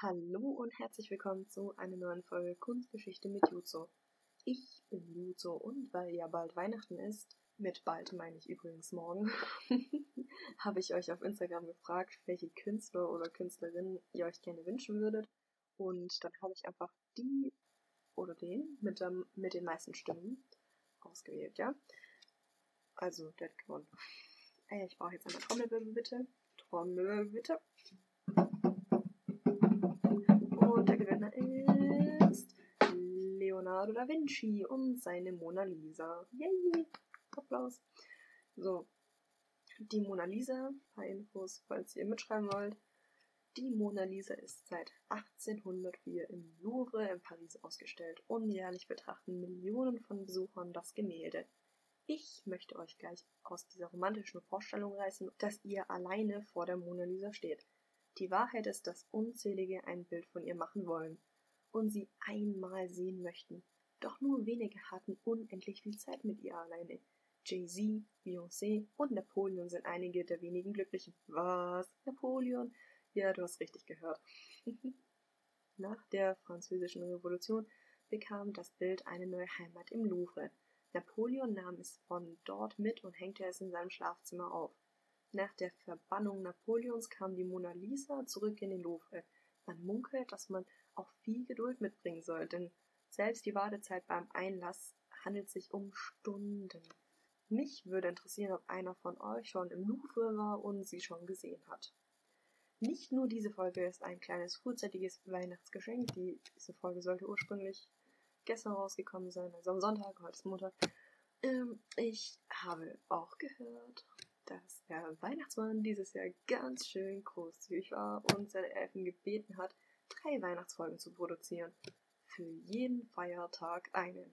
Hallo und herzlich willkommen zu einer neuen Folge Kunstgeschichte mit Juzo. Ich bin Juzo und weil ja bald Weihnachten ist, mit bald meine ich übrigens morgen, habe ich euch auf Instagram gefragt, welche Künstler oder Künstlerinnen ihr euch gerne wünschen würdet. Und dann habe ich einfach die oder den mit, dem, mit den meisten Stimmen ausgewählt, ja. Also, der hat gewonnen. Äh, ich brauche jetzt eine Trommelwirbel bitte. Trommelwirbel bitte. Leonardo da Vinci und seine Mona Lisa. Yay! Applaus. So, die Mona Lisa, ein paar Infos, falls ihr mitschreiben wollt. Die Mona Lisa ist seit 1804 im Louvre in Paris ausgestellt und jährlich betrachten Millionen von Besuchern das Gemälde. Ich möchte euch gleich aus dieser romantischen Vorstellung reißen, dass ihr alleine vor der Mona Lisa steht. Die Wahrheit ist, dass unzählige ein Bild von ihr machen wollen und sie einmal sehen möchten. Doch nur wenige hatten unendlich viel Zeit mit ihr alleine. Jay-Z, Beyoncé und Napoleon sind einige der wenigen Glücklichen. Was? Napoleon? Ja, du hast richtig gehört. Nach der Französischen Revolution bekam das Bild eine neue Heimat im Louvre. Napoleon nahm es von dort mit und hängte es in seinem Schlafzimmer auf. Nach der Verbannung Napoleons kam die Mona Lisa zurück in den Louvre. Man munkelt, dass man auch viel Geduld mitbringen soll, denn selbst die Wartezeit beim Einlass handelt sich um Stunden. Mich würde interessieren, ob einer von euch schon im Louvre war und sie schon gesehen hat. Nicht nur diese Folge ist ein kleines frühzeitiges Weihnachtsgeschenk. Die, diese Folge sollte ursprünglich gestern rausgekommen sein, also am Sonntag, heute ist Montag. Ähm, ich habe auch gehört, dass der Weihnachtsmann dieses Jahr ganz schön großzügig war und seine Elfen gebeten hat, drei Weihnachtsfolgen zu produzieren. Für jeden Feiertag eine.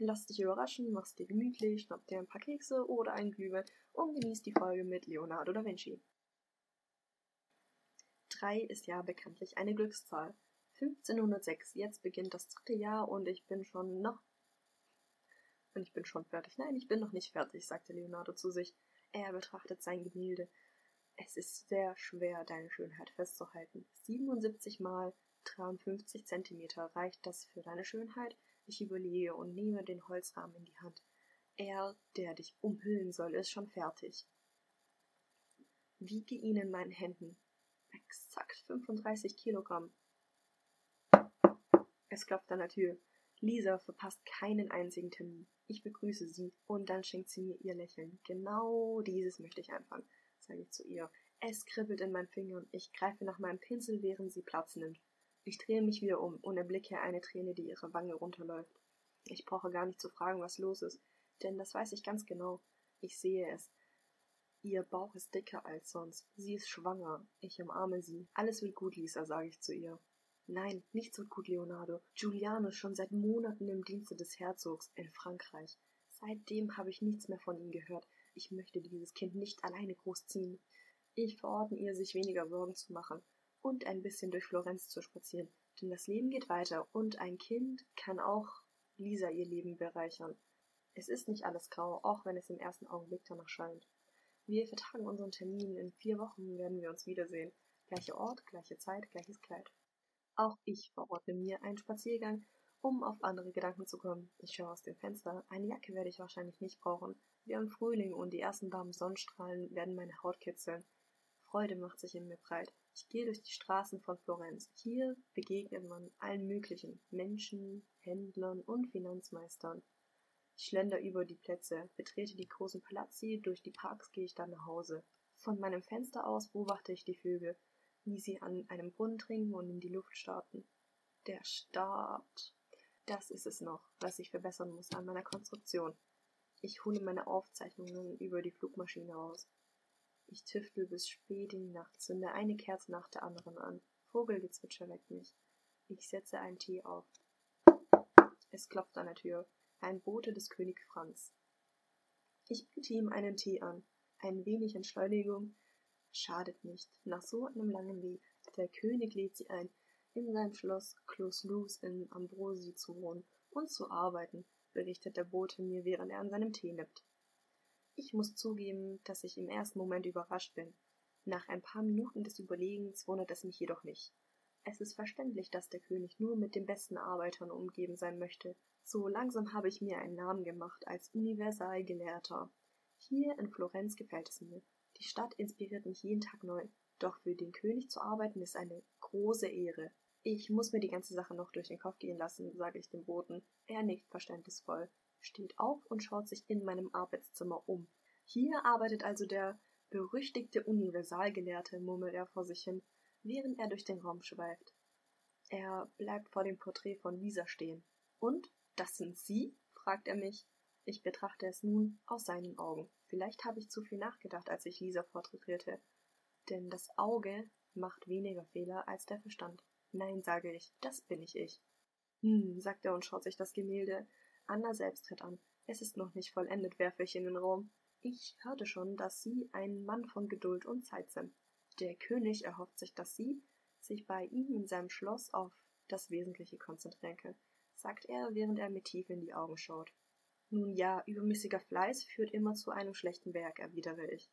Lass dich überraschen, mach's dir gemütlich, schnapp dir ein paar Kekse oder einen Glühwein und genieß die Folge mit Leonardo da Vinci. Drei ist ja bekanntlich eine Glückszahl. 1506, jetzt beginnt das dritte Jahr und ich bin schon noch. Und ich bin schon fertig. Nein, ich bin noch nicht fertig, sagte Leonardo zu sich. Er betrachtet sein Gemälde. Es ist sehr schwer, deine Schönheit festzuhalten. 77 mal 53 Zentimeter reicht das für deine Schönheit? Ich überlege und nehme den Holzrahmen in die Hand. Er, der dich umhüllen soll, ist schon fertig. Wiege ihn in meinen Händen. Exakt 35 Kilogramm. Es klopft an der Tür. Lisa verpasst keinen einzigen Termin. Ich begrüße sie und dann schenkt sie mir ihr Lächeln. Genau dieses möchte ich anfangen, sage ich zu ihr. Es kribbelt in meinen Fingern. Ich greife nach meinem Pinsel, während sie Platz nimmt. Ich drehe mich wieder um und erblicke eine Träne, die ihre Wange runterläuft. Ich brauche gar nicht zu fragen, was los ist, denn das weiß ich ganz genau. Ich sehe es. Ihr Bauch ist dicker als sonst. Sie ist schwanger. Ich umarme sie. Alles wird gut, Lisa, sage ich zu ihr. Nein, nichts wird gut, Leonardo. Giuliano ist schon seit Monaten im Dienste des Herzogs in Frankreich. Seitdem habe ich nichts mehr von ihm gehört. Ich möchte dieses Kind nicht alleine großziehen. Ich verordne ihr, sich weniger Sorgen zu machen und ein bisschen durch Florenz zu spazieren, denn das Leben geht weiter und ein Kind kann auch Lisa ihr Leben bereichern. Es ist nicht alles grau, auch wenn es im ersten Augenblick danach scheint. Wir vertagen unseren Termin. In vier Wochen werden wir uns wiedersehen. Gleicher Ort, gleiche Zeit, gleiches Kleid. Auch ich verordne mir einen Spaziergang, um auf andere Gedanken zu kommen. Ich schaue aus dem Fenster. Eine Jacke werde ich wahrscheinlich nicht brauchen. Wir haben Frühling und die ersten warmen Sonnenstrahlen werden meine Haut kitzeln. Freude macht sich in mir breit. Ich gehe durch die Straßen von Florenz. Hier begegnet man allen möglichen Menschen, Händlern und Finanzmeistern. Ich schlender über die Plätze, betrete die großen Palazzi, durch die Parks gehe ich dann nach Hause. Von meinem Fenster aus beobachte ich die Vögel wie sie an einem Brunnen trinken und in die Luft starten. Der Start. Das ist es noch, was ich verbessern muss an meiner Konstruktion. Ich hole meine Aufzeichnungen über die Flugmaschine aus. Ich tüftel bis spät in die Nacht, zünde eine Kerze nach der anderen an. Vogelgezwitscher weckt mich. Ich setze einen Tee auf. Es klopft an der Tür. Ein Bote des König Franz. Ich biete ihm einen Tee an. Ein wenig Entschleunigung, Schadet nicht, nach so einem langen Weg. Der König lädt sie ein, in seinem Schloss Clos-Luz in Ambrosi zu wohnen und zu arbeiten, berichtet der Bote mir, während er an seinem Tee nippt. Ich muss zugeben, dass ich im ersten Moment überrascht bin. Nach ein paar Minuten des Überlegens wundert es mich jedoch nicht. Es ist verständlich, dass der König nur mit den besten Arbeitern umgeben sein möchte. So langsam habe ich mir einen Namen gemacht als Universalgelehrter. Hier in Florenz gefällt es mir. Die Stadt inspiriert mich jeden Tag neu. Doch für den König zu arbeiten ist eine große Ehre. Ich muss mir die ganze Sache noch durch den Kopf gehen lassen, sage ich dem Boten. Er nickt verständnisvoll, steht auf und schaut sich in meinem Arbeitszimmer um. Hier arbeitet also der berüchtigte Universalgelehrte, murmelt er vor sich hin, während er durch den Raum schweift. Er bleibt vor dem Porträt von Lisa stehen. Und, das sind Sie? fragt er mich. Ich betrachte es nun aus seinen Augen. Vielleicht habe ich zu viel nachgedacht, als ich Lisa porträtierte. Denn das Auge macht weniger Fehler als der Verstand. Nein, sage ich, das bin ich ich. Hm, sagt er und schaut sich das Gemälde Anna selbst tritt an. Es ist noch nicht vollendet, werfe ich in den Raum. Ich hörte schon, dass Sie ein Mann von Geduld und Zeit sind. Der König erhofft sich, dass Sie sich bei ihm in seinem Schloss auf das Wesentliche konzentrieren können, sagt er, während er mir tief in die Augen schaut. Nun ja, übermäßiger Fleiß führt immer zu einem schlechten Werk, erwidere ich.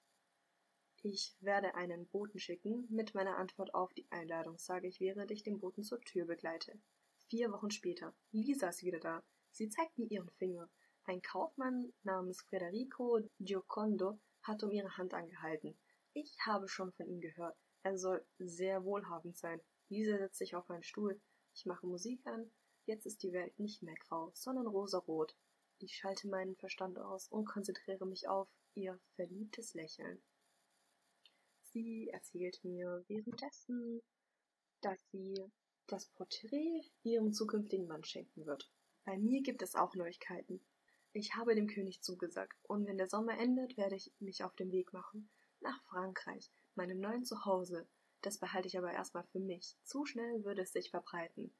Ich werde einen Boten schicken mit meiner Antwort auf die Einladung, sage ich, während ich den Boten zur Tür begleite. Vier Wochen später. Lisa ist wieder da. Sie zeigt mir ihren Finger. Ein Kaufmann namens Federico Giocondo hat um ihre Hand angehalten. Ich habe schon von ihm gehört. Er soll sehr wohlhabend sein. Lisa setzt sich auf einen Stuhl. Ich mache Musik an. Jetzt ist die Welt nicht mehr grau, sondern rosarot. Ich schalte meinen Verstand aus und konzentriere mich auf ihr verliebtes Lächeln. Sie erzählt mir währenddessen, dass sie das Porträt ihrem zukünftigen Mann schenken wird. Bei mir gibt es auch Neuigkeiten. Ich habe dem König zugesagt, und wenn der Sommer endet, werde ich mich auf den Weg machen. Nach Frankreich, meinem neuen Zuhause. Das behalte ich aber erstmal für mich. Zu schnell würde es sich verbreiten.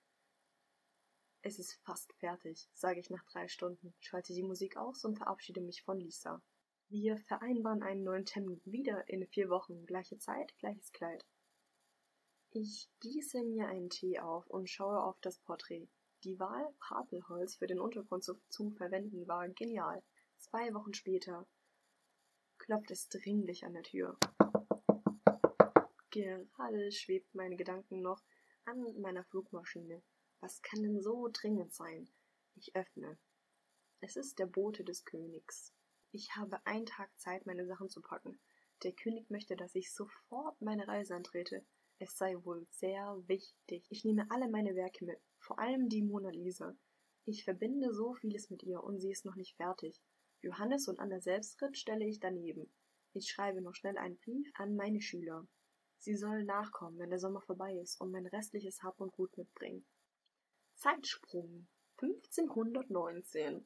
Es ist fast fertig, sage ich nach drei Stunden, schalte die Musik aus und verabschiede mich von Lisa. Wir vereinbaren einen neuen Termin wieder in vier Wochen, gleiche Zeit, gleiches Kleid. Ich gieße mir einen Tee auf und schaue auf das Porträt. Die Wahl, Papelholz für den Untergrund zu, zu verwenden, war genial. Zwei Wochen später klopft es dringlich an der Tür. Gerade schwebt meine Gedanken noch an meiner Flugmaschine. Was kann denn so dringend sein? Ich öffne. Es ist der Bote des Königs. Ich habe einen Tag Zeit, meine Sachen zu packen. Der König möchte, dass ich sofort meine Reise antrete. Es sei wohl sehr wichtig. Ich nehme alle meine Werke mit vor allem die Mona Lisa. Ich verbinde so vieles mit ihr und sie ist noch nicht fertig. Johannes und Anna Selbstritt stelle ich daneben. Ich schreibe noch schnell einen Brief an meine Schüler. Sie sollen nachkommen, wenn der Sommer vorbei ist und mein restliches Hab und Gut mitbringen. Zeitsprung 1519.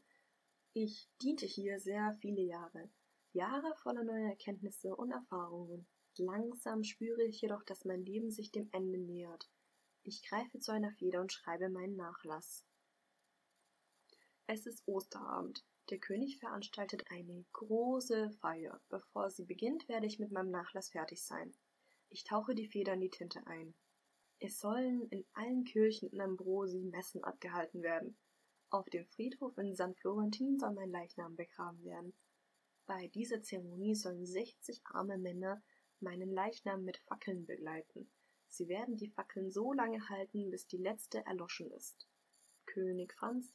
Ich diente hier sehr viele Jahre. Jahre voller neuer Erkenntnisse und Erfahrungen. Langsam spüre ich jedoch, dass mein Leben sich dem Ende nähert. Ich greife zu einer Feder und schreibe meinen Nachlass. Es ist Osterabend. Der König veranstaltet eine große Feier. Bevor sie beginnt, werde ich mit meinem Nachlass fertig sein. Ich tauche die Feder in die Tinte ein. Es sollen in allen Kirchen in Ambrosi Messen abgehalten werden. Auf dem Friedhof in St. Florentin soll mein Leichnam begraben werden. Bei dieser Zeremonie sollen 60 arme Männer meinen Leichnam mit Fackeln begleiten. Sie werden die Fackeln so lange halten, bis die letzte erloschen ist. König Franz,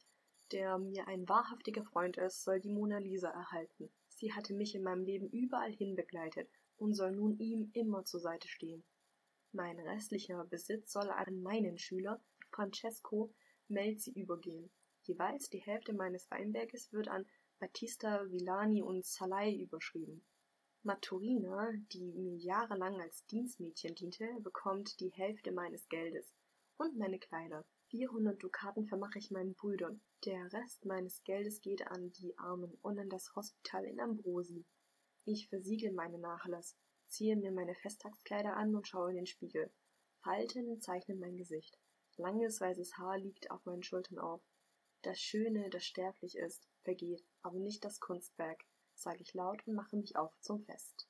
der mir ein wahrhaftiger Freund ist, soll die Mona Lisa erhalten. Sie hatte mich in meinem Leben überall hin begleitet und soll nun ihm immer zur Seite stehen. Mein restlicher Besitz soll an meinen Schüler Francesco Melzi übergehen. Jeweils die Hälfte meines Weinberges wird an Battista Villani und Salai überschrieben. Maturina, die mir jahrelang als Dienstmädchen diente, bekommt die Hälfte meines Geldes. Und meine Kleider. 400 Dukaten vermache ich meinen Brüdern. Der Rest meines Geldes geht an die Armen und an das Hospital in Ambrosi. Ich versiegel meinen Nachlass, ziehe mir meine Festtagskleider an und schaue in den Spiegel. Falten zeichnen mein Gesicht. Langes weißes Haar liegt auf meinen Schultern auf. Das Schöne, das sterblich ist, vergeht, aber nicht das Kunstwerk, sage ich laut und mache mich auf zum Fest.